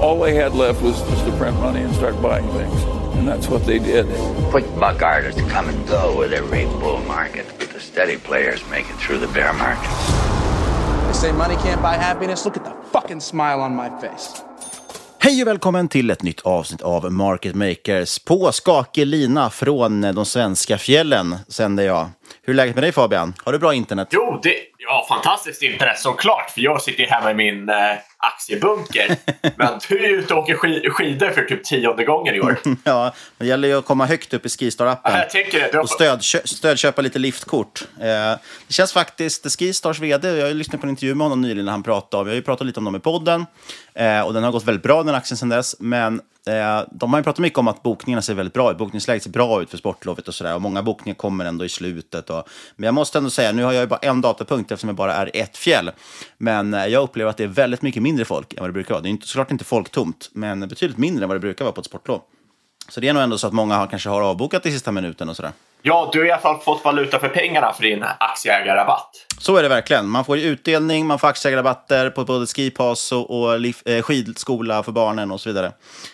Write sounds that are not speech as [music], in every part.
All they had left was just to print money and start buying things. And that's what they did. Quick buck artists come and go with every bull market, but the steady players make it through the bear market. They say money can't buy happiness. Look at the fucking smile on my face. Hej och välkommen till ett nytt avsnitt av Market Makers. På skakig lina från de svenska fjällen sänder jag. Hur är läget med dig Fabian? Har du bra internet? Jo, det, ja, fantastiskt internet såklart. För jag sitter hemma i min eh, aktiebunker. Men du är ute och åker sk skidor för typ tionde gången i år. [laughs] ja, det gäller ju att komma högt upp i Skistar-appen. Ja, jag tänker det. Du har Och stödkö stödköpa lite liftkort. Eh, det känns faktiskt, Skistars vd, jag har lyssnat på en intervju med honom nyligen när han pratade om, vi har ju pratat lite om dem i podden. Eh, och den har gått väldigt bra den aktien sedan dess. Men eh, de har ju pratat mycket om att bokningarna ser väldigt bra ut. Bokningsläget ser bra ut för sportlovet och sådär. Och många bokningar kommer ändå i slutet. Och, men jag måste ändå säga, nu har jag ju bara en datapunkt eftersom jag bara är ett fjäll. Men eh, jag upplever att det är väldigt mycket mindre folk än vad det brukar vara. Det är inte, såklart inte folktomt, men betydligt mindre än vad det brukar vara på ett sportlov. Så det är nog ändå så att många har, kanske har avbokat i sista minuten och sådär. Ja, du har i alla fall fått valuta för pengarna för din aktieägarrabatt. Så är det verkligen. Man får ju utdelning, man får aktieägarrabatter på både skipass och, och eh, skidskola för barnen och så vidare.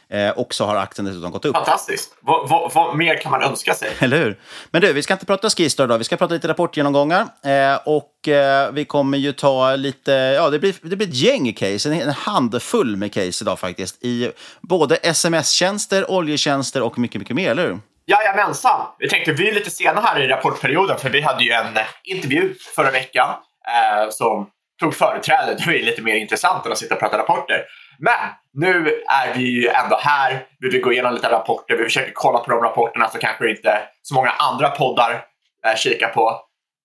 Eh, och så har aktien dessutom gått upp. Fantastiskt. Vad, vad, vad mer kan man önska sig? [laughs] Eller hur? Men du, vi ska inte prata Skistar idag. Vi ska prata lite rapportgenomgångar. Eh, och eh, vi kommer ju ta lite, ja det blir, det blir ett gäng case, en, en handfull med case idag faktiskt. I både sms-tjänster, oljetjänster och mycket, mycket mer, eller hur? Jajamensan! Vi tänkte vi är lite sena här i rapportperioden för vi hade ju en eh, intervju förra veckan eh, som tog företräde. Det är lite mer intressant än att sitta och prata rapporter. Men nu är vi ju ändå här. Vi vill gå igenom lite rapporter. Vi försöker kolla på de rapporterna som kanske inte så många andra poddar eh, kikar på.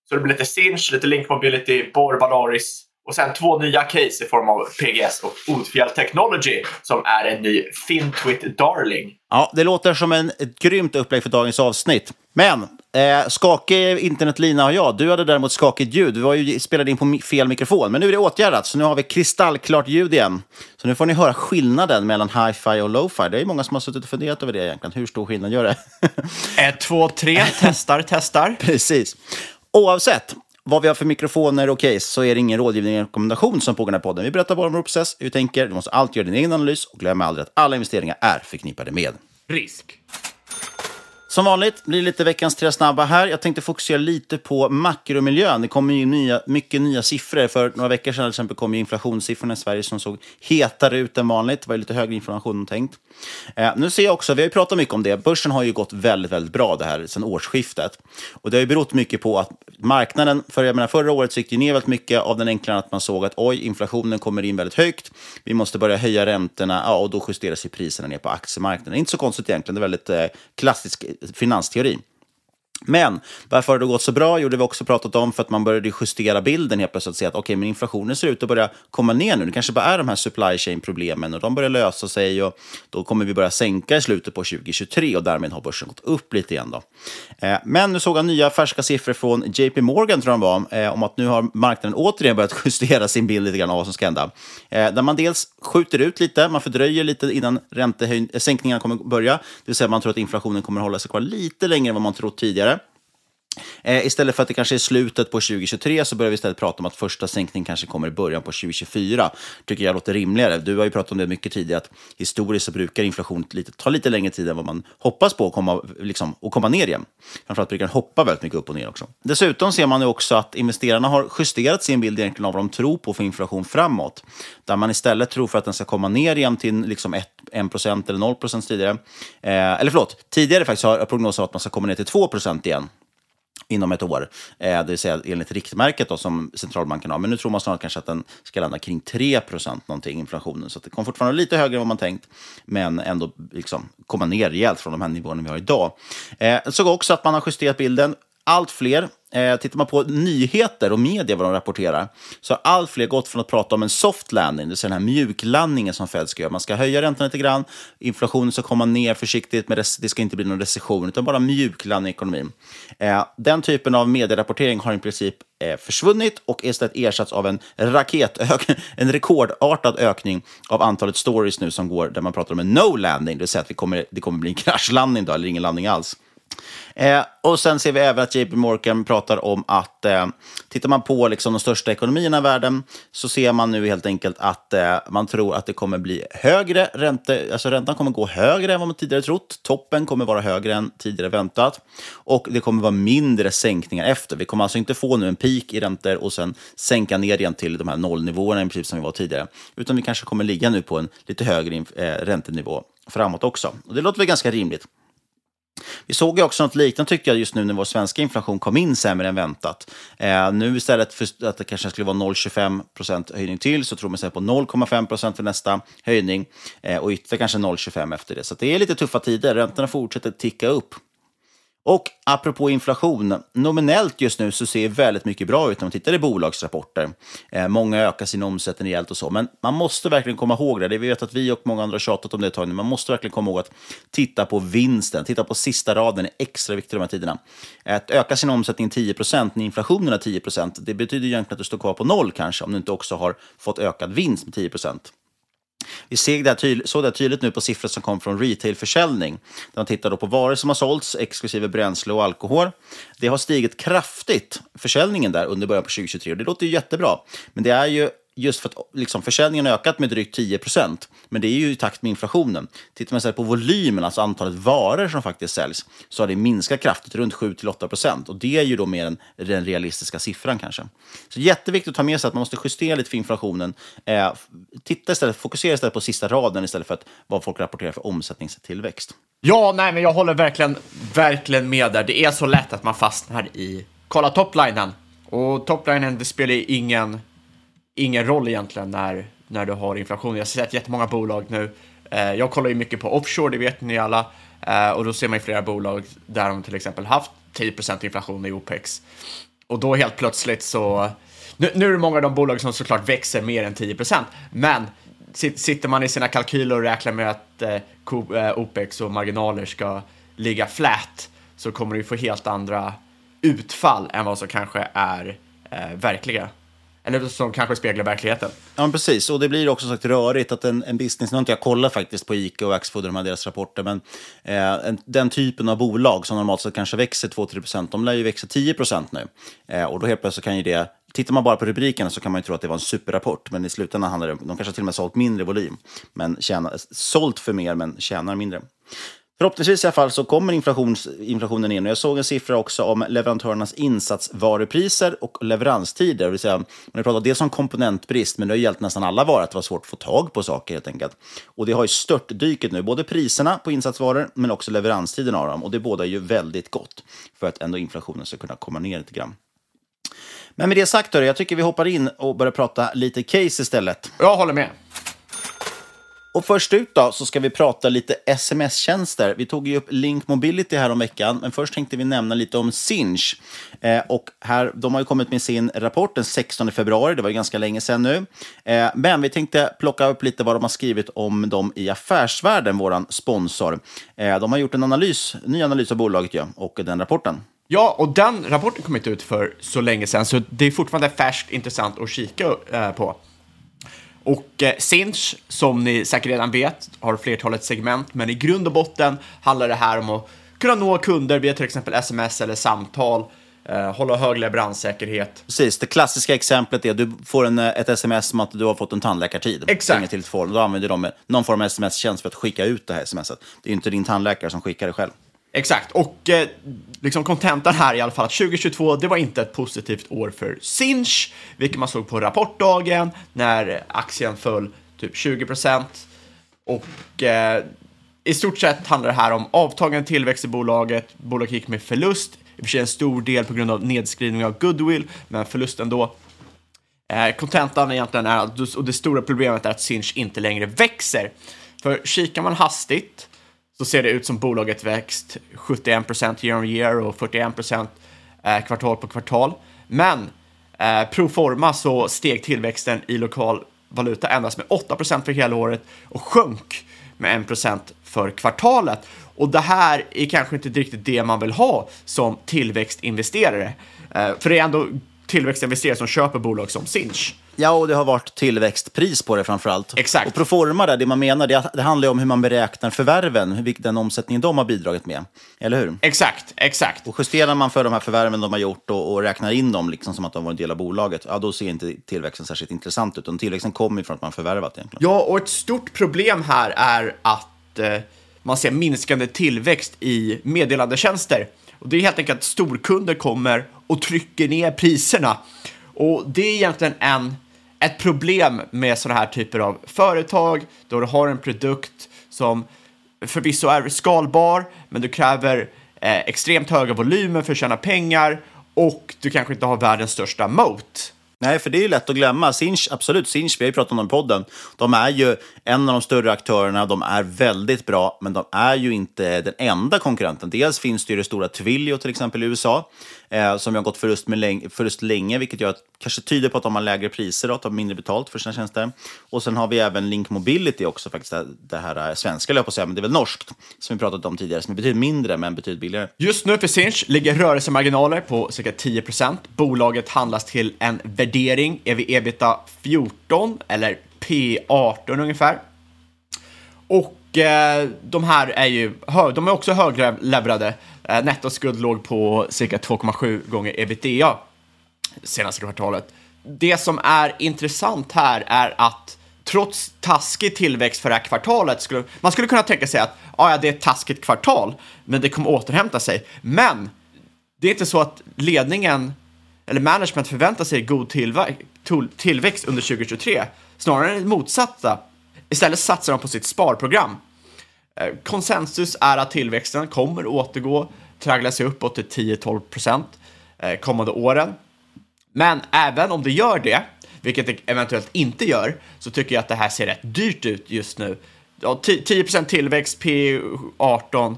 Så det blir lite Sinch, lite Link Mobility, Bor Valoris, och sen två nya case i form av PGS och Odfjäll Technology som är en ny Fintwit Darling. Ja, det låter som en, ett grymt upplägg för dagens avsnitt. Men eh, skakig internetlina har jag. Du hade däremot skakigt ljud. Du var ju, spelade in på mi fel mikrofon. Men nu är det åtgärdat, så nu har vi kristallklart ljud igen. Så nu får ni höra skillnaden mellan hi-fi och lo-fi. Det är många som har suttit och funderat över det egentligen. Hur stor skillnad gör det? [laughs] Ett, två, tre, testar, testar. Precis. Oavsett vad vi har för mikrofoner och case så är det ingen rådgivning eller rekommendation som pågår i den här podden. Vi berättar bara om vår process, hur vi tänker. Du måste alltid göra din egen analys och glöm aldrig att alla investeringar är förknippade med Risk. Som vanligt blir det lite veckans tre snabba här. Jag tänkte fokusera lite på makromiljön. Det kommer ju nya, mycket nya siffror. För några veckor sedan till exempel kom ju inflationssiffrorna i Sverige som såg hetare ut än vanligt. Det var ju lite högre inflation än tänkt. Eh, nu ser jag också, vi har ju pratat mycket om det, börsen har ju gått väldigt, väldigt bra det här sedan årsskiftet. Och det har ju berott mycket på att marknaden, för jag menar förra året så gick det ner väldigt mycket av den enkla att man såg att oj, inflationen kommer in väldigt högt. Vi måste börja höja räntorna ja, och då justeras ju priserna ner på aktiemarknaden. Inte så konstigt egentligen, det är väldigt eh, klassisk finansteori. Men varför har det gått så bra? Jo, det har vi också pratat om för att man började justera bilden helt plötsligt och se att okay, men inflationen ser ut att börja komma ner nu. Det kanske bara är de här supply chain-problemen och de börjar lösa sig och då kommer vi börja sänka i slutet på 2023 och därmed har börsen gått upp lite igen. Då. Eh, men nu såg jag nya färska siffror från JP Morgan, tror jag de var, eh, om att nu har marknaden återigen börjat [laughs] justera sin bild lite grann av vad som ska hända. Eh, där man dels skjuter ut lite, man fördröjer lite innan räntesänkningarna eh, kommer börja, det vill säga man tror att inflationen kommer hålla sig kvar lite längre än vad man trott tidigare. Eh, istället för att det kanske är slutet på 2023 så börjar vi istället prata om att första sänkningen kanske kommer i början på 2024. tycker jag låter rimligare. Du har ju pratat om det mycket tidigare, att historiskt så brukar inflation lite, ta lite längre tid än vad man hoppas på att komma, liksom, att komma ner igen. Framförallt brukar den hoppa väldigt mycket upp och ner också. Dessutom ser man nu också att investerarna har justerat sin bild egentligen av vad de tror på för inflation framåt. Där man istället tror för att den ska komma ner igen till liksom 1, 1% eller 0% tidigare. Eh, eller förlåt, tidigare faktiskt har prognosen att man ska komma ner till 2% igen inom ett år, eh, det vill säga enligt riktmärket då, som centralbanken har. Men nu tror man snarare kanske att den ska landa kring 3% någonting, inflationen. Så det kommer fortfarande lite högre än vad man tänkt, men ändå liksom komma ner rejält från de här nivåerna vi har idag. Eh, såg också att man har justerat bilden allt fler, eh, tittar man på nyheter och media, vad de rapporterar, så har allt fler gått från att prata om en soft landing, det vill säga den här mjuklandningen som Fed ska göra. Man ska höja räntan lite grann, inflationen ska komma ner försiktigt, men det ska inte bli någon recession, utan bara mjuklandning i ekonomin. Eh, den typen av medierapportering har i princip eh, försvunnit och istället ersatts av en raketökning, [laughs] en rekordartad ökning av antalet stories nu som går där man pratar om en no landing, det vill säga att vi kommer, det kommer bli en kraschlandning då, eller ingen landning alls. Eh, och sen ser vi även att JP Morgan pratar om att eh, tittar man på liksom, de största ekonomierna i världen så ser man nu helt enkelt att eh, man tror att det kommer bli högre ränte, alltså räntan kommer gå högre än vad man tidigare trott. Toppen kommer vara högre än tidigare väntat och det kommer vara mindre sänkningar efter. Vi kommer alltså inte få nu en peak i räntor och sen sänka ner igen till de här nollnivåerna i princip som vi var tidigare, utan vi kanske kommer ligga nu på en lite högre eh, räntenivå framåt också. Och det låter väl ganska rimligt. Vi såg ju också något liknande tycker jag just nu när vår svenska inflation kom in sämre än väntat. Eh, nu istället för att det kanske skulle vara 0,25 procent höjning till så tror man sig på 0,5 procent för nästa höjning eh, och ytterligare kanske 0,25 efter det. Så det är lite tuffa tider. Räntorna fortsätter ticka upp. Och apropå inflation, nominellt just nu så ser det väldigt mycket bra ut när man tittar i bolagsrapporter. Eh, många ökar sin omsättning rejält och så, men man måste verkligen komma ihåg det. det. Vi vet att vi och många andra har tjatat om det ett tag nu. Man måste verkligen komma ihåg att titta på vinsten, titta på sista raden är extra viktigt i de här tiderna. Att öka sin omsättning 10% när inflationen är 10% det betyder egentligen att du står kvar på noll kanske, om du inte också har fått ökad vinst med 10 vi såg det, tydligt, såg det tydligt nu på siffror som kom från retailförsäljning. Där man tittar på varor som har sålts, exklusive bränsle och alkohol. Det har stigit kraftigt, försäljningen där, under början på 2023. Och det låter ju jättebra. Men det är ju just för att liksom, försäljningen har ökat med drygt 10 procent. men det är ju i takt med inflationen. Tittar man istället på volymen, alltså antalet varor som faktiskt säljs, så har det minskat kraftigt, runt 7-8 procent. och det är ju då mer än den realistiska siffran kanske. Så jätteviktigt att ta med sig att man måste justera lite för inflationen. Eh, titta istället, fokusera istället på sista raden istället för att vad folk rapporterar för omsättningstillväxt. Ja, nej, men jag håller verkligen, verkligen med där. Det är så lätt att man fastnar i, kolla toplinen. Och toplinen, det spelar ingen ingen roll egentligen när, när du har inflation. Jag har sett jättemånga bolag nu. Eh, jag kollar ju mycket på offshore, det vet ni alla. Eh, och då ser man ju flera bolag där de till exempel haft 10% inflation i OPEX. Och då helt plötsligt så... Nu, nu är det många av de bolag som såklart växer mer än 10% men sitter man i sina kalkyler och räknar med att eh, OPEX eh, och marginaler ska ligga flat så kommer du få helt andra utfall än vad som kanske är eh, verkliga. Eller som kanske speglar verkligheten. Ja, precis. Och det blir också sagt rörigt att en, en business, nu har inte jag kollat faktiskt på ICA och Axfood och de här deras rapporter, men eh, en, den typen av bolag som normalt sett kanske växer 2-3 procent, de lär ju växa 10 procent nu. Eh, och då helt plötsligt kan ju det Tittar man bara på rubrikerna så kan man ju tro att det var en superrapport, men i slutändan handlar det om, de kanske till och med sålt mindre volym, men tjänar, sålt för mer men tjänar mindre. Förhoppningsvis i alla fall så kommer inflationen in. Och jag såg en siffra också om leverantörernas insatsvarupriser och leveranstider. Det vill säga, man har pratat dels om komponentbrist, men det har gällt nästan alla varor att det var svårt att få tag på saker helt enkelt. Och det har ju störtdyket nu, både priserna på insatsvaror men också leveranstiden av dem. Och det båda är ju väldigt gott för att ändå inflationen ska kunna komma ner lite grann. Men med det sagt, hörru, jag tycker vi hoppar in och börjar prata lite case istället. Jag håller med. Och först ut då så ska vi prata lite sms-tjänster. Vi tog ju upp Link Mobility här om veckan, men först tänkte vi nämna lite om Sinch. Eh, och här, de har ju kommit med sin rapport den 16 februari, det var ju ganska länge sedan nu. Eh, men vi tänkte plocka upp lite vad de har skrivit om dem i Affärsvärlden, våran sponsor. Eh, de har gjort en analys, ny analys av bolaget ja, och den rapporten. Ja, och den rapporten kom inte ut för så länge sedan, så det är fortfarande färskt intressant att kika eh, på. Och eh, Sinch, som ni säkert redan vet, har flertalet segment, men i grund och botten handlar det här om att kunna nå kunder via till exempel sms eller samtal, eh, hålla hög leveranssäkerhet. Precis, det klassiska exemplet är att du får en, eh, ett sms om att du har fått en tandläkartid. Exakt. Till Då använder de någon form av sms-tjänst för att skicka ut det här smset. Det är inte din tandläkare som skickar det själv. Exakt, och eh, liksom kontentan här i alla fall att 2022, det var inte ett positivt år för Sinch, vilket man såg på rapportdagen när aktien föll typ 20 procent. Och eh, i stort sett handlar det här om avtagande tillväxt i bolaget. Bolaget gick med förlust, i och för sig en stor del på grund av nedskrivning av goodwill, men förlusten då. Eh, kontentan eh, egentligen är, och det stora problemet är att Sinch inte längre växer. För kikar man hastigt så ser det ut som bolaget växt 71% year on year och 41% eh, kvartal på kvartal. Men eh, pro forma så steg tillväxten i lokal valuta endast med 8% för hela året och sjönk med 1% för kvartalet. Och det här är kanske inte riktigt det man vill ha som tillväxtinvesterare. Eh, för det är ändå tillväxtinvesterare som köper bolag som Sinch. Ja, och det har varit tillväxtpris på det framför allt. Exakt. Och proforma, där, det man menar, det, det handlar ju om hur man beräknar förvärven, den omsättningen de har bidragit med. Eller hur? Exakt, exakt. Och justerar man för de här förvärven de har gjort och, och räknar in dem liksom som att de var en del av bolaget, ja, då ser inte tillväxten särskilt intressant ut. Utan tillväxten kommer från att man förvärvat egentligen. Ja, och ett stort problem här är att eh, man ser minskande tillväxt i meddelandetjänster. Och det är helt enkelt att storkunder kommer och trycker ner priserna. Och det är egentligen en, ett problem med sådana här typer av företag, då du har en produkt som förvisso är skalbar, men du kräver eh, extremt höga volymer för att tjäna pengar och du kanske inte har världens största moat. Nej, för det är ju lätt att glömma. Sinch, absolut, Sinch, vi har ju pratat om dem i podden. De är ju en av de större aktörerna, de är väldigt bra, men de är ju inte den enda konkurrenten. Dels finns det ju det stora Twilio till exempel i USA, eh, som har gått förlust, med läng förlust länge, vilket gör att, kanske tyder på att de har lägre priser och tar mindre betalt för sina tjänster. Och sen har vi även Link Mobility också, faktiskt, det, här eh, svenska, jag på att säga, men det är väl norskt, som vi pratat om tidigare, som är betydligt mindre men betydligt billigare. Just nu för Sinch ligger rörelsemarginaler på cirka 10% Bolaget handlas till en värdering, ev-ebita 14 eller P18 ungefär. Och eh, de här är ju hög, de är också höglevrade. Eh, nettoskuld låg på cirka 2,7 gånger ebitda senaste kvartalet. Det som är intressant här är att trots taskig tillväxt för det här kvartalet, skulle, man skulle kunna tänka sig att ah, ja, det är ett taskigt kvartal, men det kommer återhämta sig. Men det är inte så att ledningen eller management förväntar sig god tillväxt under 2023. Snarare än det motsatta. Istället satsar de på sitt sparprogram. Eh, konsensus är att tillväxten kommer återgå, traggla sig uppåt till 10-12 procent eh, kommande åren. Men även om det gör det, vilket det eventuellt inte gör, så tycker jag att det här ser rätt dyrt ut just nu. 10% tillväxt, P18,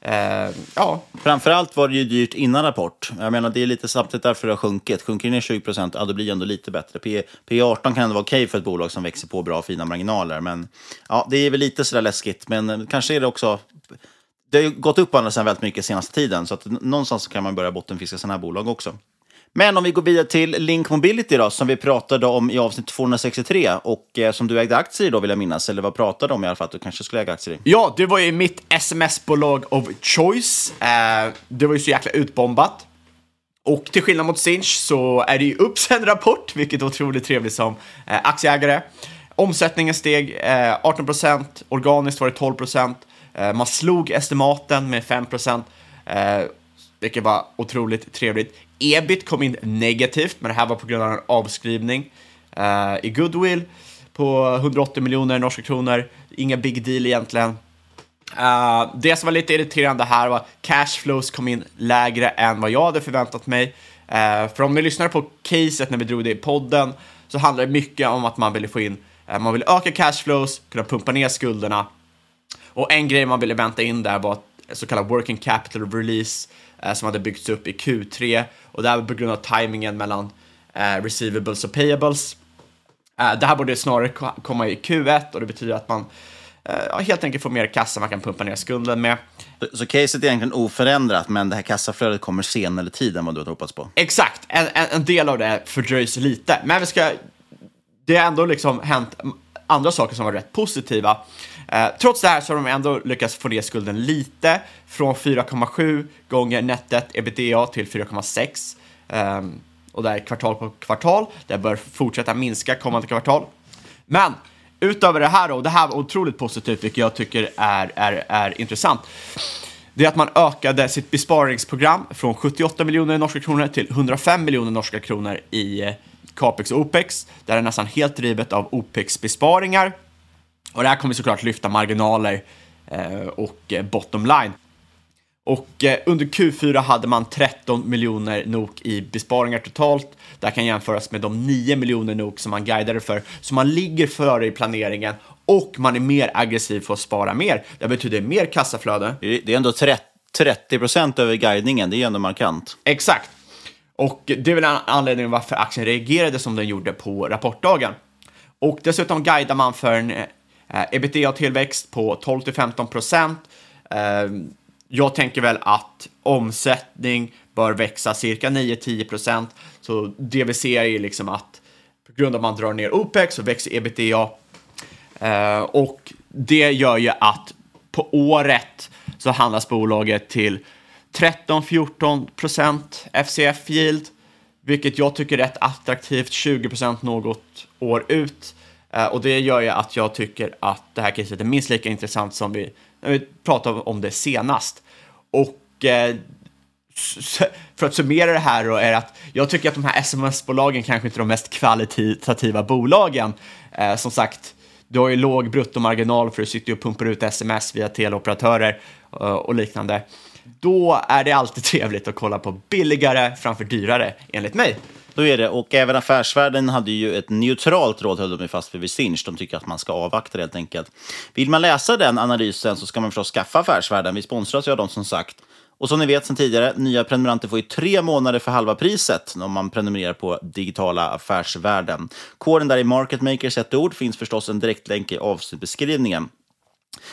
Eh, ja. Framförallt var det ju dyrt innan rapport. Jag menar, det är lite samtidigt därför det har sjunkit. Sjunker det ner 20 procent, ja, då blir det ändå lite bättre. P, P18 kan ändå vara okej okay för ett bolag som växer på bra och fina marginaler. Men ja, det är väl lite sådär läskigt. Men eh, kanske är det också... Det har ju gått upp andra sidan väldigt mycket senaste tiden, så att någonstans kan man börja bottenfiska sådana här bolag också. Men om vi går vidare till Link Mobility då, som vi pratade om i avsnitt 263 och eh, som du ägde aktier i då vill jag minnas, eller vad pratade om i alla fall att du kanske skulle äga aktier i? Ja, det var ju mitt sms-bolag of choice. Eh, det var ju så jäkla utbombat. Och till skillnad mot Sinch så är det ju upp sen rapport, vilket är otroligt trevligt som eh, aktieägare. Omsättningen steg eh, 18 organiskt var det 12 Eh, man slog estimaten med 5 eh, vilket var otroligt trevligt. Ebit kom in negativt, men det här var på grund av en avskrivning uh, i goodwill på 180 miljoner norska kronor. Inga big deal egentligen. Uh, det som var lite irriterande här var cashflows kom in lägre än vad jag hade förväntat mig. Uh, för om ni lyssnar på caset när vi drog det i podden så handlar det mycket om att man ville få in, uh, man ville öka cashflows, kunna pumpa ner skulderna. Och en grej man ville vänta in där var så kallad working capital release som hade byggts upp i Q3 och det här var på grund av tajmingen mellan receivables och payables. det här borde snarare komma i Q1 och det betyder att man ja, helt enkelt få mer kassa man kan pumpa ner skulden med. Så caset är egentligen oförändrat, men det här kassaflödet kommer senare tid än vad du hade hoppats på? Exakt, en, en, en del av det fördröjs lite, men vi ska, det har ändå liksom hänt andra saker som var rätt positiva. Eh, trots det här så har de ändå lyckats få ner skulden lite, från 4,7 gånger nettet ebitda till 4,6. Eh, och det är kvartal på kvartal. Det bör fortsätta minska kommande kvartal. Men utöver det här då, och det här var otroligt positivt, vilket jag tycker är, är, är intressant, det är att man ökade sitt besparingsprogram från 78 miljoner norska kronor till 105 miljoner norska kronor i eh, capex och opex. Det här är nästan helt drivet av opex-besparingar. Och det här kommer såklart lyfta marginaler eh, och eh, bottom line. Och eh, under Q4 hade man 13 miljoner NOK i besparingar totalt. Det här kan jämföras med de 9 miljoner NOK som man guidade för. Så man ligger före i planeringen och man är mer aggressiv för att spara mer. Det betyder mer kassaflöde. Det är ändå 30 procent över guidningen, det är ändå markant. Exakt. Och det är väl anledningen varför aktien reagerade som den gjorde på rapportdagen. Och dessutom guidar man för en Eh, ebitda-tillväxt på 12 15 procent. Eh, jag tänker väl att omsättning bör växa cirka 9-10 procent. Så det vi ser är liksom att på grund av att man drar ner OPEX så växer ebitda. Eh, och det gör ju att på året så handlas bolaget till 13-14 procent FCF yield, vilket jag tycker är rätt attraktivt, 20 procent något år ut. Eh, och det gör ju att jag tycker att det här caset är minst lika intressant som vi när vi pratade om det senast. Och eh, för att summera det här då är att jag tycker att de här sms-bolagen kanske inte är de mest kvalitativa bolagen. Eh, som sagt, du har ju låg bruttomarginal för du sitter och pumpar ut sms via teleoperatörer eh, och liknande. Då är det alltid [laughs] trevligt att kolla på billigare framför dyrare, enligt mig. Då är det, och även affärsvärlden hade ju ett neutralt råd, höll de fast vid Sinch. De tycker att man ska avvakta helt enkelt. Vill man läsa den analysen så ska man förstås skaffa affärsvärlden. Vi sponsras ju av dem som sagt. Och som ni vet sedan tidigare, nya prenumeranter får ju tre månader för halva priset om man prenumererar på digitala affärsvärden. Koden där i Market Makers ett ord finns förstås en direktlänk i avsnittbeskrivningen.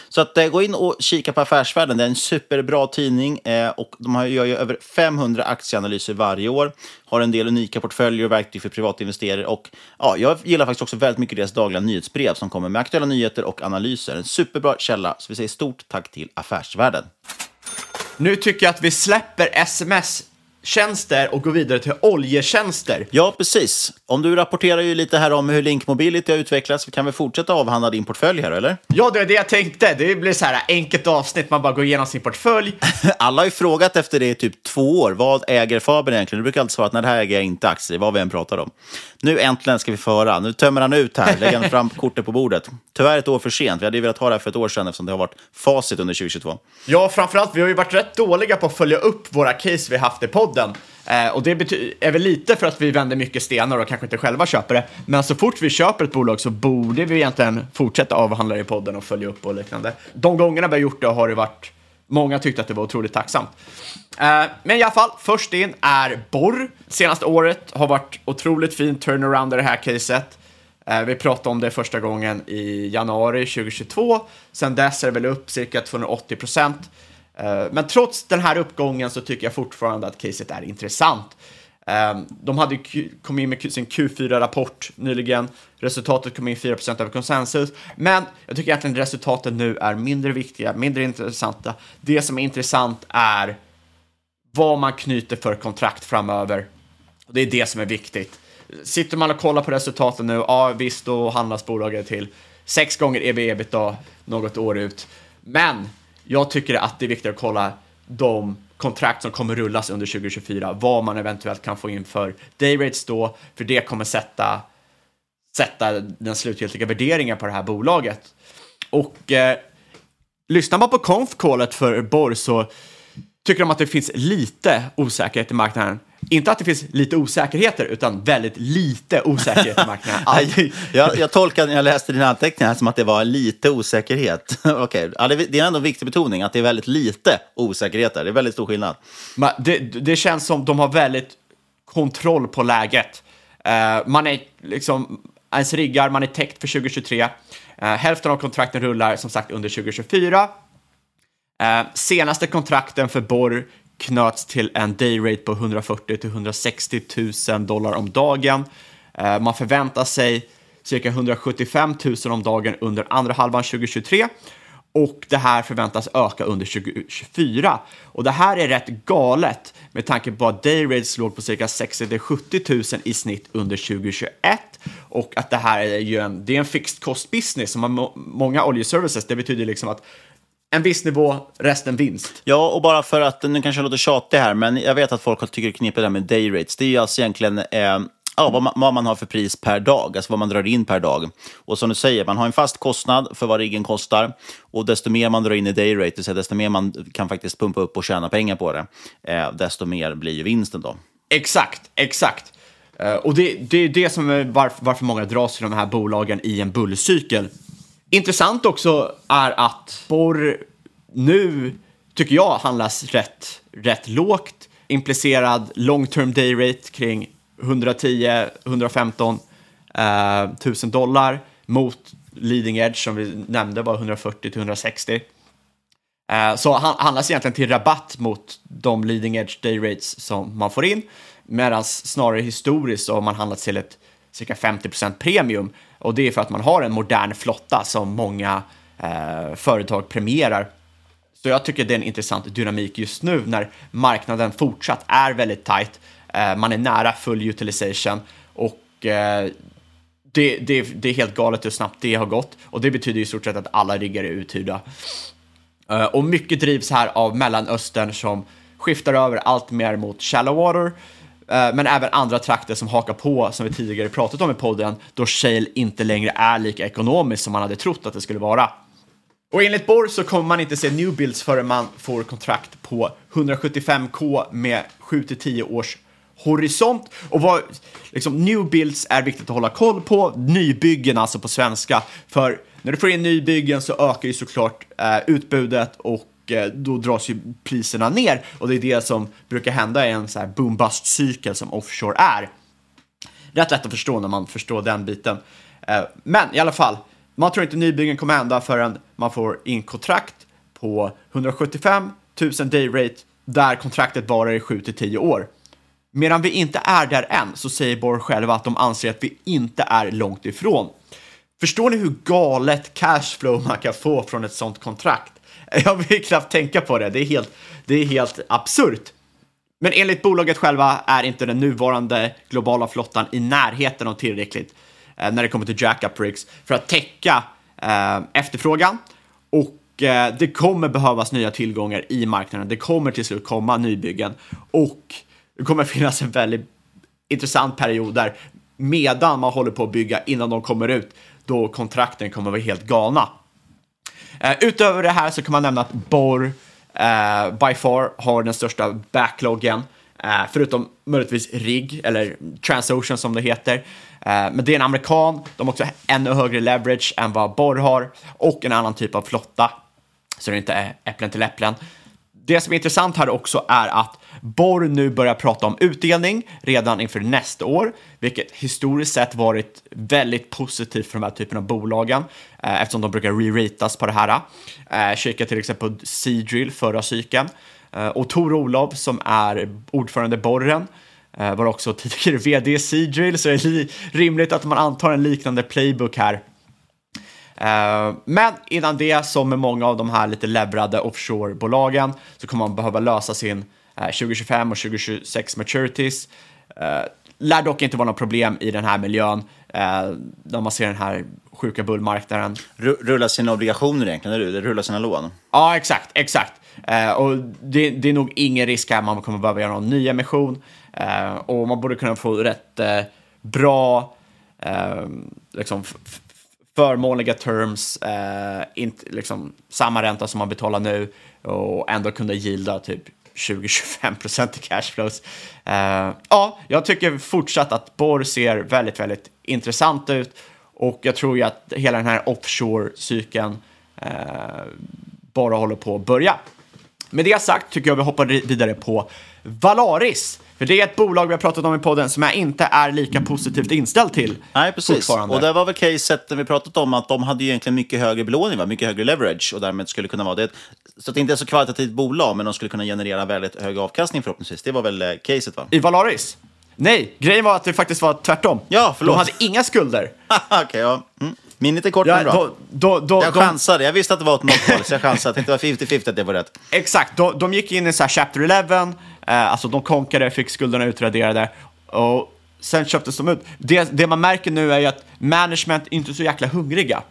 Så att, eh, gå in och kika på Affärsvärlden. Det är en superbra tidning eh, och de har, gör ju över 500 aktieanalyser varje år. Har en del unika portföljer och verktyg för privatinvesterare. Och ja, jag gillar faktiskt också väldigt mycket deras dagliga nyhetsbrev som kommer med aktuella nyheter och analyser. En superbra källa, så vi säger stort tack till Affärsvärlden. Nu tycker jag att vi släpper sms tjänster och gå vidare till oljetjänster. Ja, precis. Om du rapporterar ju lite här om hur Link Mobility har utvecklats, kan vi fortsätta avhandla din portfölj här, eller? Ja, det är det jag tänkte. Det blir så här enkelt avsnitt, man bara går igenom sin portfölj. [laughs] Alla har ju frågat efter det i typ två år. Vad äger Faber egentligen? Du brukar alltid svara att när det här äger jag inte aktier, vad vi än pratar om. Nu äntligen ska vi föra. Nu tömmer han ut här, lägger han fram kortet på bordet. Tyvärr ett år för sent. Vi hade ju velat ha det här för ett år sedan eftersom det har varit facit under 2022. Ja, framförallt, vi har ju varit rätt dåliga på att följa upp våra case vi haft i podden. Eh, och det är väl lite för att vi vänder mycket stenar och kanske inte själva köper det. Men så fort vi köper ett bolag så borde vi egentligen fortsätta avhandla det i podden och följa upp och liknande. De gångerna vi har gjort det har det varit Många tyckte att det var otroligt tacksamt. Eh, men i alla fall, först in är Borr. Senaste året har varit otroligt fin turnaround i det här caset. Eh, vi pratade om det första gången i januari 2022. Sen dess är det väl upp cirka 280 procent. Eh, men trots den här uppgången så tycker jag fortfarande att caset är intressant. Ehm, de hade kom in med sin Q4-rapport nyligen. Resultatet kom in 4 över konsensus. Men jag tycker egentligen resultaten nu är mindre viktiga, mindre intressanta. Det som är intressant är vad man knyter för kontrakt framöver. Det är det som är viktigt. Sitter man och kollar på resultaten nu, ja visst, då handlas bolaget till sex gånger EB ebitda något år ut. Men jag tycker att det är viktigt att kolla de kontrakt som kommer rullas under 2024, vad man eventuellt kan få in för dayrates då, för det kommer sätta, sätta den slutgiltiga värderingen på det här bolaget. Och eh, lyssnar man på konf-callet för Borg så tycker de att det finns lite osäkerhet i marknaden. Inte att det finns lite osäkerheter, utan väldigt lite osäkerhet [laughs] i marknaden. jag, jag tolkade när jag läste dina anteckningar som att det var lite osäkerhet. [laughs] okay. ja, det, det är ändå en viktig betoning, att det är väldigt lite osäkerhet där. Det är väldigt stor skillnad. det, det känns som de har väldigt kontroll på läget. Uh, man är liksom, ens riggar, man är täckt för 2023. Uh, hälften av kontrakten rullar som sagt under 2024. Uh, senaste kontrakten för Borr knöts till en dayrate på 140 till 160 000 dollar om dagen. Eh, man förväntar sig cirka 175 000 om dagen under andra halvan 2023 och det här förväntas öka under 2024. Och det här är rätt galet med tanke på att dayrates låg på cirka 60 70 000 i snitt under 2021 och att det här är ju en, det är en fixed cost business som har många oljeservices. Det betyder liksom att en viss nivå, resten vinst. Ja, och bara för att, nu kanske jag låter tjatig här, men jag vet att folk tycker knepigt det där med dayrates. Det är ju alltså egentligen eh, ja, vad, man, vad man har för pris per dag, alltså vad man drar in per dag. Och som du säger, man har en fast kostnad för vad riggen kostar. Och desto mer man drar in i dayrate, det desto mer man kan faktiskt pumpa upp och tjäna pengar på det, eh, desto mer blir ju vinsten då. Exakt, exakt. Uh, och det, det är det som är varför, varför många dras till de här bolagen i en bullcykel. Intressant också är att Borr nu, tycker jag, handlas rätt, rätt lågt. Implicerad long term day rate kring 110-115 eh, tusen dollar mot leading edge som vi nämnde var 140-160. Eh, så han handlas egentligen till rabatt mot de leading edge day rates som man får in, medan snarare historiskt så har man handlat till ett cirka 50% premium och det är för att man har en modern flotta som många eh, företag premierar. Så jag tycker det är en intressant dynamik just nu när marknaden fortsatt är väldigt tight Eh, man är nära full utilization och eh, det, det, det, är helt galet hur snabbt det har gått och det betyder i stort sett att alla riggar är uthyrda. Eh, och mycket drivs här av Mellanöstern som skiftar över allt mer mot shallow water, Eh, men även andra trakter som hakar på, som vi tidigare pratat om i podden, då shale inte längre är lika ekonomiskt som man hade trott att det skulle vara. Och enligt Borr så kommer man inte se new builds förrän man får kontrakt på 175k med 7-10 års horisont. Och vad, liksom, new builds är viktigt att hålla koll på, nybyggen alltså på svenska. För när du får in nybyggen så ökar ju såklart eh, utbudet och Eh, då dras ju priserna ner. Och det är det som brukar hända i en så här boom-bust-cykel som offshore är. Rätt lätt att förstå när man förstår den biten. Eh, men i alla fall, man tror inte nybyggen kommer hända förrän man får in kontrakt på 175 000 day rate där kontraktet varar i 7 till 10 år. Medan vi inte är där än så säger Borg själva att de anser att vi inte är långt ifrån. Förstår ni hur galet cashflow man kan få från ett sånt kontrakt? [laughs] Jag vill knappt tänka på det, det är helt, det är helt absurt. Men enligt bolaget själva är inte den nuvarande globala flottan i närheten av tillräckligt eh, när det kommer till jackup rigs för att täcka eh, efterfrågan och eh, det kommer behövas nya tillgångar i marknaden. Det kommer till slut komma nybyggen och det kommer [laughs] finnas en väldigt intressant period där medan man håller på att bygga innan de kommer ut, då kontrakten kommer vara helt galna. Eh, utöver det här så kan man nämna att Borr uh, eh, by far har den största backloggen, uh, förutom möjligtvis RIG, eller Transocean som det heter. men det är en amerikan, de har också ännu högre leverage än vad Borr har och en annan typ av flotta, så det är inte äpplen till äpplen. Det som är intressant här också är att Borr nu börjar prata om utdelning redan inför nästa år, vilket historiskt sett varit väldigt positivt för de här typen av bolagen eh, eftersom de brukar re-ratas på det här. Eh, kika till exempel Seadrill förra cykeln eh, och Tor Olof som är ordförande Borren eh, var också tidigare [laughs] vd i Seadrill så det är rimligt att man antar en liknande playbook här. Uh, men innan det, som med många av de här lite leverade offshore-bolagen, så kommer man behöva lösa sin 2025 eh, och 2026 maturities. Eh, lär dock inte vara något problem i den här miljön. Eh, när man ser den här sjuka bullmarknaden. Rulla sina obligationer egentligen, eller hur? Rulla sina lån. Ja, exakt, exakt. Eh, och det, det, är nog ingen risk här man kommer behöva göra någon ny emission. Eh, och man borde kunna få rätt eh, bra, eh, liksom förmånliga terms, eh, inte liksom samma ränta som man betalar nu och ändå kunna gilda typ 20-25% i cashflows. Eh, ja, jag tycker fortsatt att Borr ser väldigt, väldigt intressant ut och jag tror ju att hela den här offshore-cykeln eh, bara håller på att börja. Med det sagt tycker jag vi hoppar vidare på Valaris. För det är ett bolag vi har pratat om i podden som jag inte är lika positivt inställd till. Nej, precis. Och det var väl caset vi pratat om att de hade ju egentligen mycket högre belåning, va? mycket högre leverage och därmed skulle kunna vara det. Så att det inte är så kvalitativt bolag, men de skulle kunna generera väldigt hög avkastning förhoppningsvis. Det var väl eh, caset va? I Valaris? Nej, grejen var att det faktiskt var tvärtom. Ja, förlåt. De hade inga skulder. [laughs] Okay, ja. Mm. Minnet är kort ja, men bra. Då, då, jag chansade, jag visste att det var ett nolltal, så jag chansade. Jag tänkte det var 50-50 att det var rätt. Exakt, de, de gick in i så Chapter 11, eh, alltså de konkade, fick skulderna utraderade och sen köptes de ut. Det, det man märker nu är ju att management inte är så jäkla hungriga.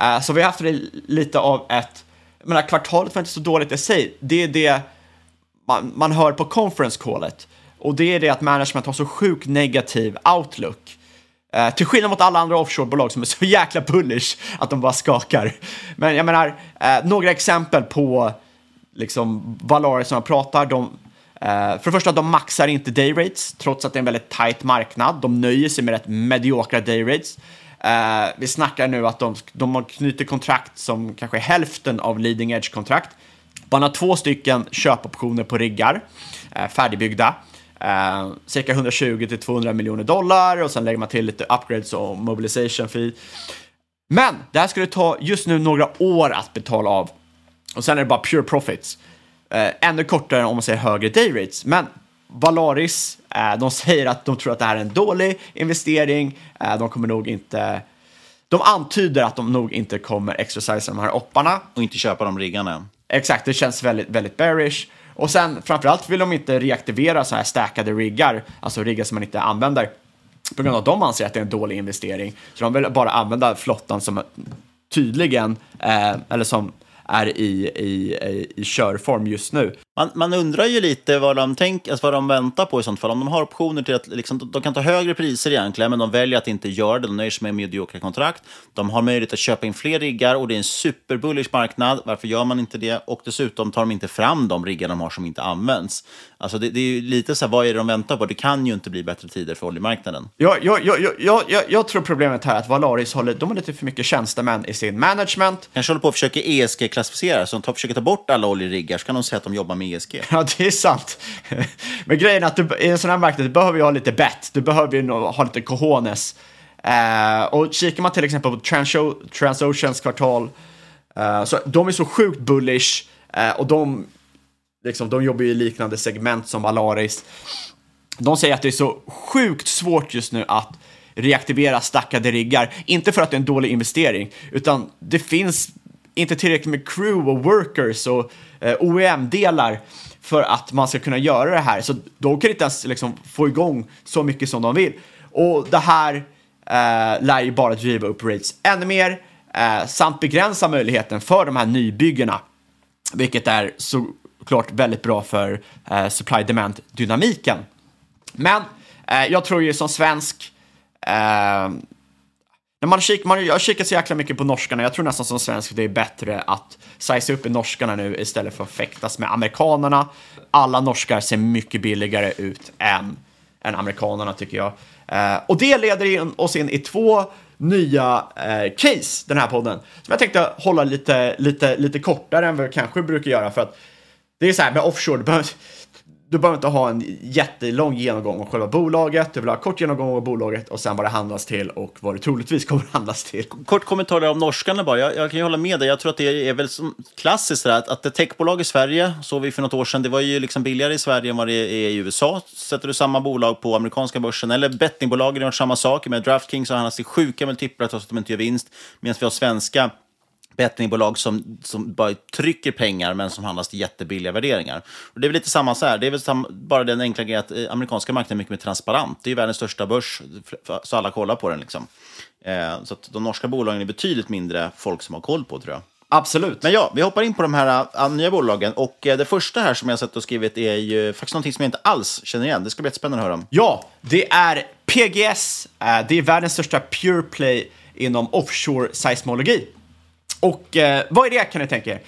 Eh, så vi har haft lite av ett, jag menar kvartalet var inte så dåligt i sig, det är det man, man hör på conference callet. Och det är det att management har så sjukt negativ outlook. Uh, till skillnad mot alla andra offshorebolag som är så jäkla bullish att de bara skakar. Men jag menar, uh, några exempel på liksom Valaris som jag pratar, de, uh, för det första, de maxar inte dayrates trots att det är en väldigt tight marknad. De nöjer sig med rätt mediokra dayrates. Uh, vi snackar nu att de, de knyter kontrakt som kanske är hälften av leading edge-kontrakt. Man har två stycken köpoptioner på riggar, färdigbyggda. Uh, cirka 120 till 200 miljoner dollar och sen lägger man till lite upgrades och mobilization fee. Men det här skulle ta just nu några år att betala av och sen är det bara pure profits. Uh, ännu kortare om man säger högre day rates. Men Valaris, uh, de säger att de tror att det här är en dålig investering. de kommer nog inte de antyder att de nog inte kommer exercisa de här opparna. Och inte köpa de riggarna. Exakt, det känns väldigt, väldigt bearish. Och sen framförallt vill de inte reaktivera så här stackade riggar, alltså riggar som man inte använder, på grund av att de anser att det är en dålig investering. Så de vill bara använda flottan som tydligen, eh, eller som är i, i, i, i körform just nu. Man, man undrar ju lite vad de, tänk, alltså vad de väntar på i sånt fall. Om de har optioner till att liksom, de kan ta högre priser egentligen, men de väljer att inte göra det. De nöjer sig med mediokra kontrakt. De har möjlighet att köpa in fler riggar och det är en superbullish marknad. Varför gör man inte det? Och dessutom tar de inte fram de riggar de har som inte används. Alltså det, det är ju lite så här, vad är det de väntar på? Det kan ju inte bli bättre tider för oljemarknaden. Ja, jag, jag, jag, jag, jag tror problemet här är att Valaris håller, de har lite för mycket tjänstemän i sin management. Kanske håller på att försöka ESG-klassificera, så de tar, försöker ta bort alla oljeriggar, så kan de säga att de jobbar med ESG. [laughs] Ja, det är sant. Men grejen är att du, i en sån här marknad du behöver ju ha lite bett, du behöver ju ha lite cojones. Eh, och kikar man till exempel på Transoceans kvartal, eh, så de är så sjukt bullish eh, och de, liksom, de jobbar ju i liknande segment som Alaris. De säger att det är så sjukt svårt just nu att reaktivera stackade riggar. Inte för att det är en dålig investering, utan det finns inte tillräckligt med crew och workers och eh, OEM-delar för att man ska kunna göra det här. Så de kan inte ens liksom, få igång så mycket som de vill. Och det här eh, lär ju bara driva upp rates ännu mer eh, samt begränsa möjligheten för de här nybyggena, vilket är såklart väldigt bra för eh, supply demand dynamiken. Men eh, jag tror ju som svensk eh, när man kik, man, jag kikar så jäkla mycket på norskarna, jag tror nästan som svensk det är bättre att size upp i norskarna nu istället för att fäktas med amerikanerna. Alla norskar ser mycket billigare ut än, än amerikanerna tycker jag. Eh, och det leder in oss in i två nya eh, case den här podden som jag tänkte hålla lite, lite, lite kortare än vad jag kanske brukar göra för att det är så här med offshore, du behöver inte ha en jättelång genomgång av själva bolaget, du vill ha en kort genomgång av bolaget och sen vad det handlas till och vad det troligtvis kommer att handlas till. Kort kommentar om norskarna bara. Jag, jag, kan ju hålla med dig. Jag tror att det är väl som klassiskt att, att ett techbolag i Sverige, såg vi för något år sedan, det var ju liksom billigare i Sverige än vad det är i USA. Sätter du samma bolag på amerikanska börsen eller bettingbolagen gör samma sak. Med Draftkings har handlats till sjuka multiplar trots att de inte gör vinst. Medan vi har svenska bettingbolag som, som bara trycker pengar men som handlas till jättebilliga värderingar. Och det är väl lite samma så här, det är väl bara den enkla grejen att eh, amerikanska marknaden är mycket mer transparent. Det är ju världens största börs, så alla kollar på den. Liksom. Eh, så de norska bolagen är betydligt mindre folk som har koll på, tror jag. Absolut. Men ja, vi hoppar in på de här äh, nya bolagen. Och äh, det första här som jag har sett och skrivit är ju faktiskt någonting som jag inte alls känner igen. Det ska bli jättespännande att höra om. Ja, det är PGS. Eh, Det är världens största pure play inom offshore seismologi. Och eh, vad är det kan ni tänka er?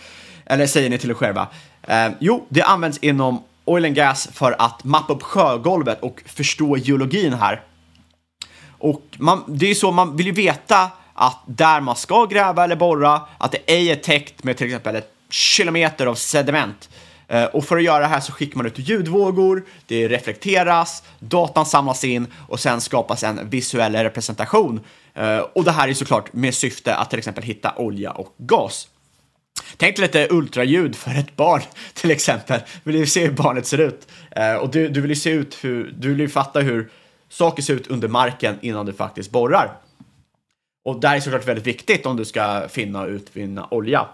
Eller säger ni till er själva? Eh, jo, det används inom oil and gas för att mappa upp sjögolvet och förstå geologin här. Och man, det är ju så, man vill ju veta att där man ska gräva eller borra, att det ej är täckt med till exempel ett kilometer av sediment. Eh, och för att göra det här så skickar man ut ljudvågor, det reflekteras, datan samlas in och sen skapas en visuell representation. Eh, och det här är såklart med syfte att till exempel hitta olja och gas. Tänk dig lite ultraljud för ett barn [laughs] till exempel. Vill du se hur barnet ser ut? Eh, och du, du vill ju se ut hur, du vill ju fatta hur saker ser ut under marken innan du faktiskt borrar. Och det här är såklart väldigt viktigt om du ska finna och utvinna olja.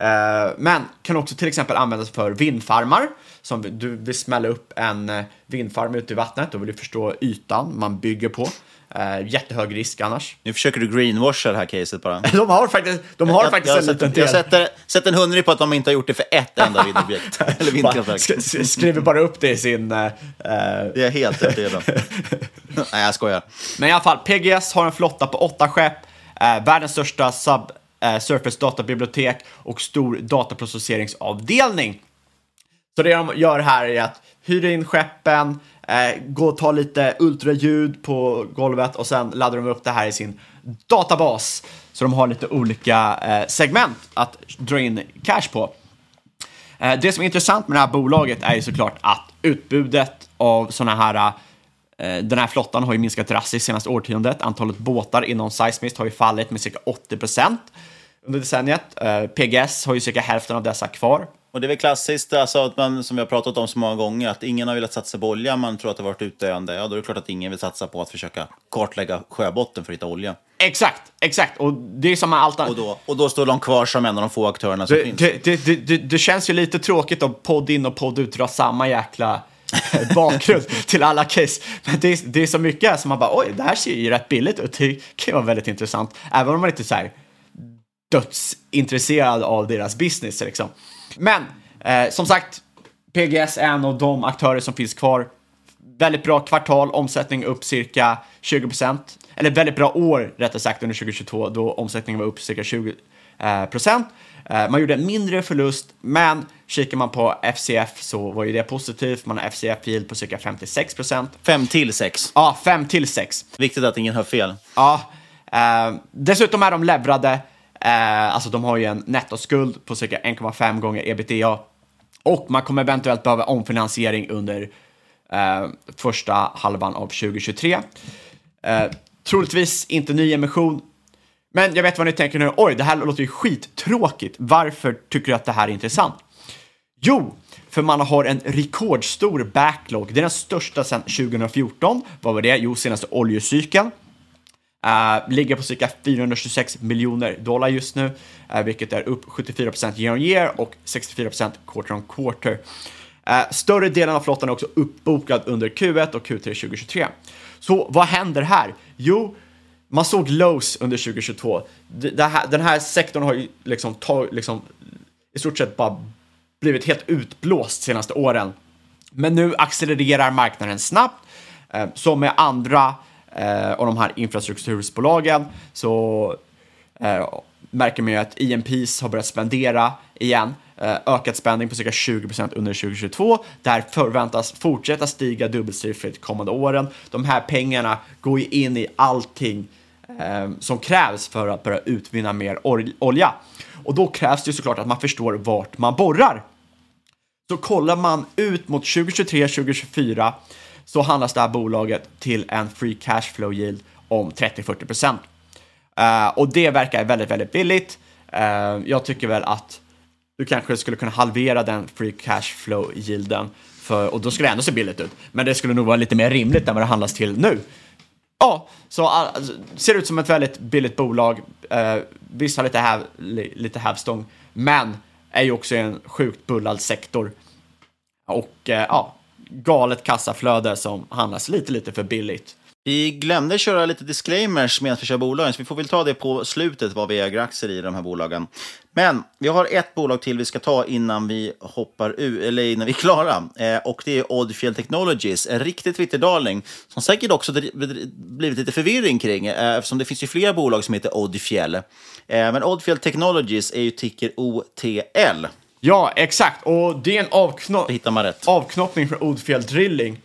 Eh, men kan också till exempel användas för vindfarmar. Som du vill smälla upp en eh, vindfarm ute i vattnet, då vill du förstå ytan man bygger på. Eh, jättehög risk annars. Nu försöker du greenwasha det här caset bara. [laughs] De har faktiskt, de har jag, faktiskt jag, en jag, liten sätter, jag del. sätter, sätter en hundring på att de inte har gjort det för ett enda vindobjekt. [laughs] Eller vindkraftverk. Sk- sk- Skriver bara upp det i sin... eh, Det är helt övertygad. [laughs] Nej, jag skojar. Men i alla fall, PGS har en flotta på åtta skepp, eh, världens största sub eh, surface databibliotek och stor dataprocesseringsavdelning. Så det de gör här är att hyra in skeppen, eh, gå och ta lite ultraljud på golvet och sen laddar de upp det här i sin databas. Så de har lite olika eh, segment att dra in cash på. Eh, Det som är intressant med det här bolaget är ju såklart att utbudet av sådana här eh, den här flottan har ju minskat drastiskt senaste årtiondet. Antalet båtar inom Seismist har ju fallit med cirka 80 procent under decenniet. Eh, PGS har ju cirka hälften av dessa kvar. Och det är väl klassiskt, alltså, att man, som vi har pratat om så många gånger, att ingen har velat satsa på olja, man tror att det har varit utdöende. Ja, då är det klart att ingen vill satsa på att försöka kartlägga sjöbotten för att hitta olja. Exakt, exakt. Och det är som med allt annat. Och då, och då står de kvar som en av de få aktörerna som Det, finns. det, det, det, det, känns ju lite tråkigt om podd in och podd ut drar samma jäkla eh, [laughs] bakgrund till alla case. Men det är, det är så mycket som man bara, oj, det här ser ju rätt billigt ut. Det kan ju vara väldigt intressant. Även om man inte är så här dödsintresserad av deras business liksom. Men eh, som sagt, PGS är en av de aktörer som finns kvar. Väldigt bra kvartal, omsättning upp cirka 20 procent. Eller väldigt bra år rättare sagt under 2022 då omsättningen var upp cirka 20 eh, procent. Eh, man gjorde en mindre förlust, men kikar man på FCF så var ju det positivt. Man har FCF-yield på cirka 56 procent. 5 till 6. Ja, 5 till 6. Viktigt att ingen hör fel. Ja, eh, dessutom är de leverade. Eh, alltså de har ju en nettoskuld på cirka 1,5 gånger ebitda. Och man kommer eventuellt behöva omfinansiering under eh, första halvan av 2023. Eh, troligtvis inte ny emission. Men jag vet vad ni tänker nu. Oj, det här låter ju skittråkigt. Varför tycker du att det här är intressant? Jo, för man har en rekordstor backlog. Det är den största sedan 2014. Vad var det? Jo, senaste oljecykeln. Uh, ligger på cirka 426 miljoner dollar just nu, uh, vilket är upp 74% year on year och 64% quarter on quarter. Uh, större delen av flottan är också uppbokad under Q1 och Q3 2023. Så vad händer här? Jo, man såg lows under 2022. Det, det här, den här sektorn har ju liksom, tag, liksom i stort sett bara blivit helt utblåst senaste åren. Men nu accelererar marknaden snabbt. Eh, Som med andra eh, av de här infrastruktursbolagen så eh, märker man ju att IMPs har börjat spendera igen. Eh, ökat spending på cirka 20% under 2022. Det här förväntas fortsätta stiga dubbelsiffrigt kommande åren. De här pengarna går ju in i allting eh, som krävs för att börja utvinna mer olja. Och då krävs det ju såklart att man förstår vart man borrar. Så kollar man ut mot 2023-2024 så handlas det här bolaget till en free cash flow yield om 30-40%. Uh, ehm, och det verkar väldigt, väldigt billigt. Uh, jag tycker väl att du kanske skulle kunna halvera den free cash flow yielden för, och då skulle det ändå se billigt ut. Men det skulle nog vara lite mer rimligt än vad det handlas till nu ja, så ah, alltså, ser ut som ett väldigt billigt bolag. Eh, visst har lite, häv, lite hävstång, men är ju också en sjukt bullad sektor. Och eh, ja, galet kassaflöde som handlas lite, lite för billigt. Vi glömde köra lite disclaimers med att vi kör bolagen, så vi får väl ta det på slutet vad vi äger aktier i de här bolagen. Men vi har ett bolag till vi ska ta innan vi hoppar ur, eller innan vi är klara. Eh, och det är Oddfield Technologies, en riktig Twitter-darling som säkert också blivit lite förvirring kring, eh, eftersom det finns ju flera bolag som heter Oddfield. Eh, men Oddfield Technologies är ju ticker OTL. Ja, exakt. Och det är en avknoppning från Oddfield Drilling.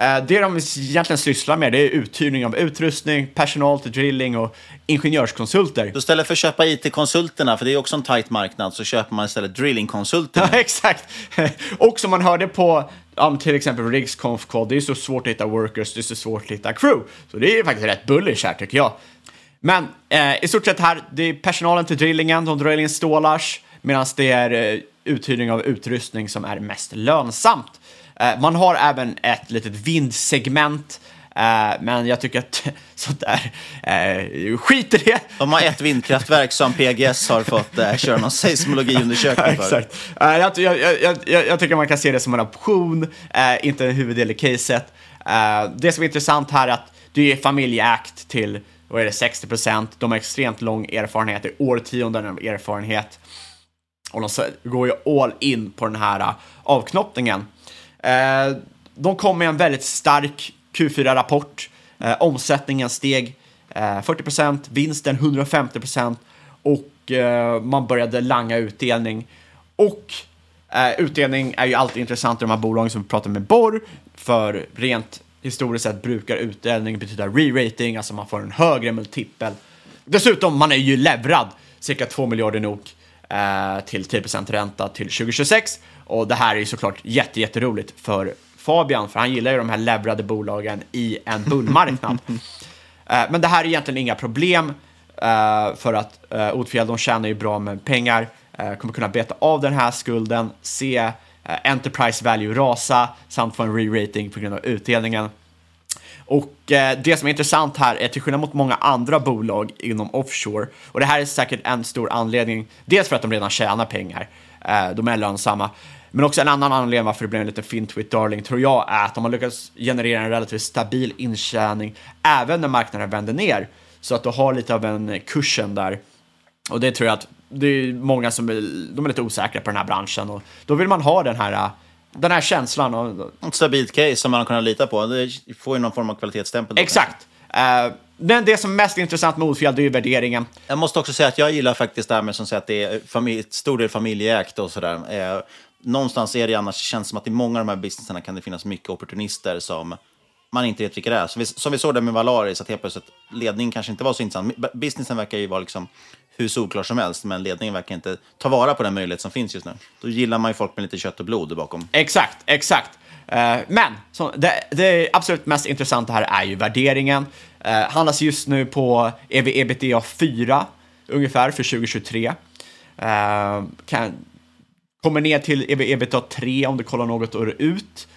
Eh, det de egentligen sysslar med det är uthyrning av utrustning, personal till drilling och ingenjörskonsulter. Så istället för att köpa IT-konsulterna, för det är också en tight marknad, så köper man istället drillingkonsulter. [laughs] Ja, exakt. [laughs] Och som man hörde på um, till exempel Riggs Conf Call, det är så svårt att hitta workers, det är så svårt att hitta crew. Så det är faktiskt rätt bullish här tycker jag. Men eh, i stort sett här, det är personalen till drillingen, de drar in stålars, medan det är eh, uthyrning av utrustning som är mest lönsamt. Eh, man har även ett litet vindsegment, eh, men jag tycker att [laughs] sånt där, eh, skit i det. De har ett vindkraftverk som PGS har fått eh, köra någon seismologiundersökning för. Exakt. Jag, jag, jag, jag, tycker man kan se det som en option, inte en huvuddel i caset. Det som är intressant här är att det är familjeägt till vad är det, 60 procent. De har extremt lång erfarenhet, det är årtionden av erfarenhet. Och de går ju all in på den här avknoppningen. Eh, de kom med en väldigt stark Q4-rapport. Eh, omsättningen steg eh, 40%, vinsten 150% och eh, man började langa utdelning. Och utdelning är ju alltid intressant i de här bolagen som vi pratar med Borr, för rent historiskt sett brukar utdelning betyda re-rating, alltså man får en högre multipel. Dessutom, man är ju levrad cirka 2 miljarder NOK till 10% ränta till 2026 och det här är ju såklart jätte, jätteroligt för Fabian, för han gillar ju de här levrade bolagen i en bullmarknad. [laughs] Eh, men det här är egentligen inga problem eh, för att Otfjäll, de tjänar ju bra med pengar, kommer kunna beta av den här skulden, se Enterprise Value rasa samt få en re-rating på grund av utdelningen. Och eh, det som är intressant här är till skillnad mot många andra bolag inom offshore, och det här är säkert en stor anledning, dels för att de redan tjänar pengar, eh, de är lönsamma, men också en annan anledning varför det blev en liten fint with Darling tror jag är att de har lyckats generera en relativt stabil intjäning även när marknaden vänder ner. Så att du har lite av en kursen där. Och det tror jag att det är många som är, de är lite osäkra på den här branschen och då vill man ha den här eh, den här känslan. Och... Ett stabilt case som man har kunnat lita på. Det får ju någon form av kvalitetsstämpel. Exakt. Uh, men det som är mest intressant med Odfjäll, det är ju värderingen. Jag måste också säga att jag gillar faktiskt det här med som säger att det är familj, stor del familjeägt och sådär. Uh, någonstans är det annars, känns som att i många av de här businesserna kan det finnas mycket opportunister som man inte vet vilka det är. Som vi, som vi såg det med Valaris, att helt plötsligt ledningen kanske inte var så intressant. Businessen verkar ju vara liksom hur solklar som helst, men ledningen verkar inte ta vara på den möjlighet som finns just nu. Då gillar man ju folk med lite kött och blod bakom. Exakt, exakt. Eh, men så, det, det, absolut mest intressanta här är ju värderingen. Eh, handlas just nu på ev ebitda 4 ungefär för 2023. Eh, kan, kommer ner till EV-EBITDA 3 om du kollar något år ut.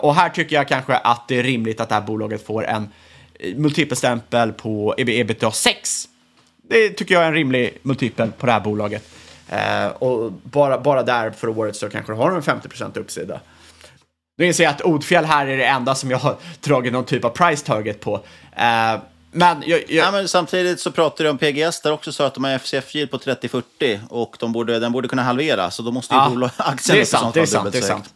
Och här tycker jag kanske att det är rimligt att det här bolaget får en multipelstämpel på ebitda 6. Det tycker jag är en rimlig multipel på det här bolaget. Uh, och bara, bara där för året så kanske du har en 50% uppsida. Nu inser jag att Odfjäll här är det enda som jag har dragit någon typ av price target på. Uh, men, jag, jag... Ja, men samtidigt så pratar du om PGS där också sa att de har FCF-yield på 30-40 och de borde, den borde kunna halvera, så då måste ju ja, [laughs] aktien det är sant, det är sant, det är sant.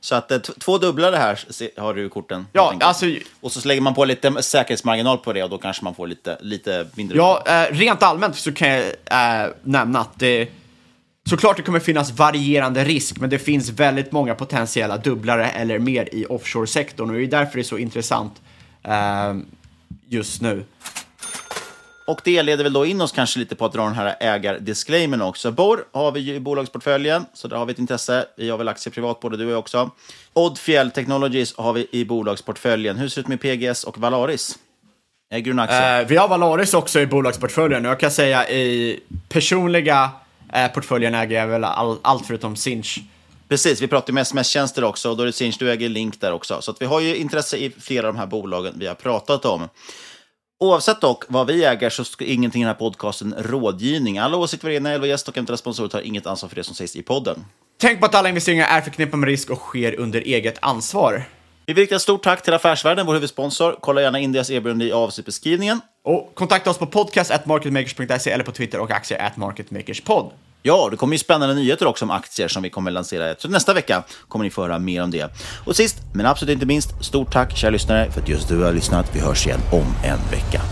Så att eh, två dubblar det här har du i korten. Ja, alltså, och så lägger man på lite säkerhetsmarginal på det och då kanske man får lite, lite mindre. Ja, eh, rent allmänt så kan jag eh, nämna att det såklart det kommer finnas varierande risk, men det finns väldigt många potentiella dubblare eller mer i offshore-sektorn och det är därför det är så intressant. Eh, just nu. Och det leder väl då in oss kanske lite på att dra den här ägardisclaimern också. Borr har vi ju i bolagsportföljen, så där har vi ett intresse. Vi har väl aktier privat, både du och jag också. Oddfjell Technologies har vi i bolagsportföljen. Hur ser det ut med PGS och Valaris? Äger du en aktie? Eh, vi har Valaris också i bolagsportföljen. Jag kan säga i personliga eh, portföljen äger jag väl all, allt förutom Sinch. Precis, vi pratar med sms-tjänster också och då är det Sinch, du äger Link där också. Så att vi har ju intresse i flera av de här bolagen vi har pratat om. Oavsett dock vad vi äger så ska ingenting i den här podcasten rådgivning. Alla åsikter var egna, eller gäst och eventuella sponsorer tar inget ansvar för det som sägs i podden. Tänk på att alla investeringar är förknippade med risk och sker under eget ansvar. Vi vill rikta ett stort tack till Affärsvärlden, vår huvudsponsor. Kolla gärna in deras erbjudande i avsnittbeskrivningen. Och kontakta oss på podcast.marketmakers.se eller på Twitter och aktier at marketmakerspod. Ja, det kommer ju spännande nyheter också om aktier som vi kommer lansera. Så nästa vecka kommer ni få höra mer om det. Och sist, men absolut inte minst, stort tack kära lyssnare för att just du har lyssnat. Vi hörs igen om en vecka.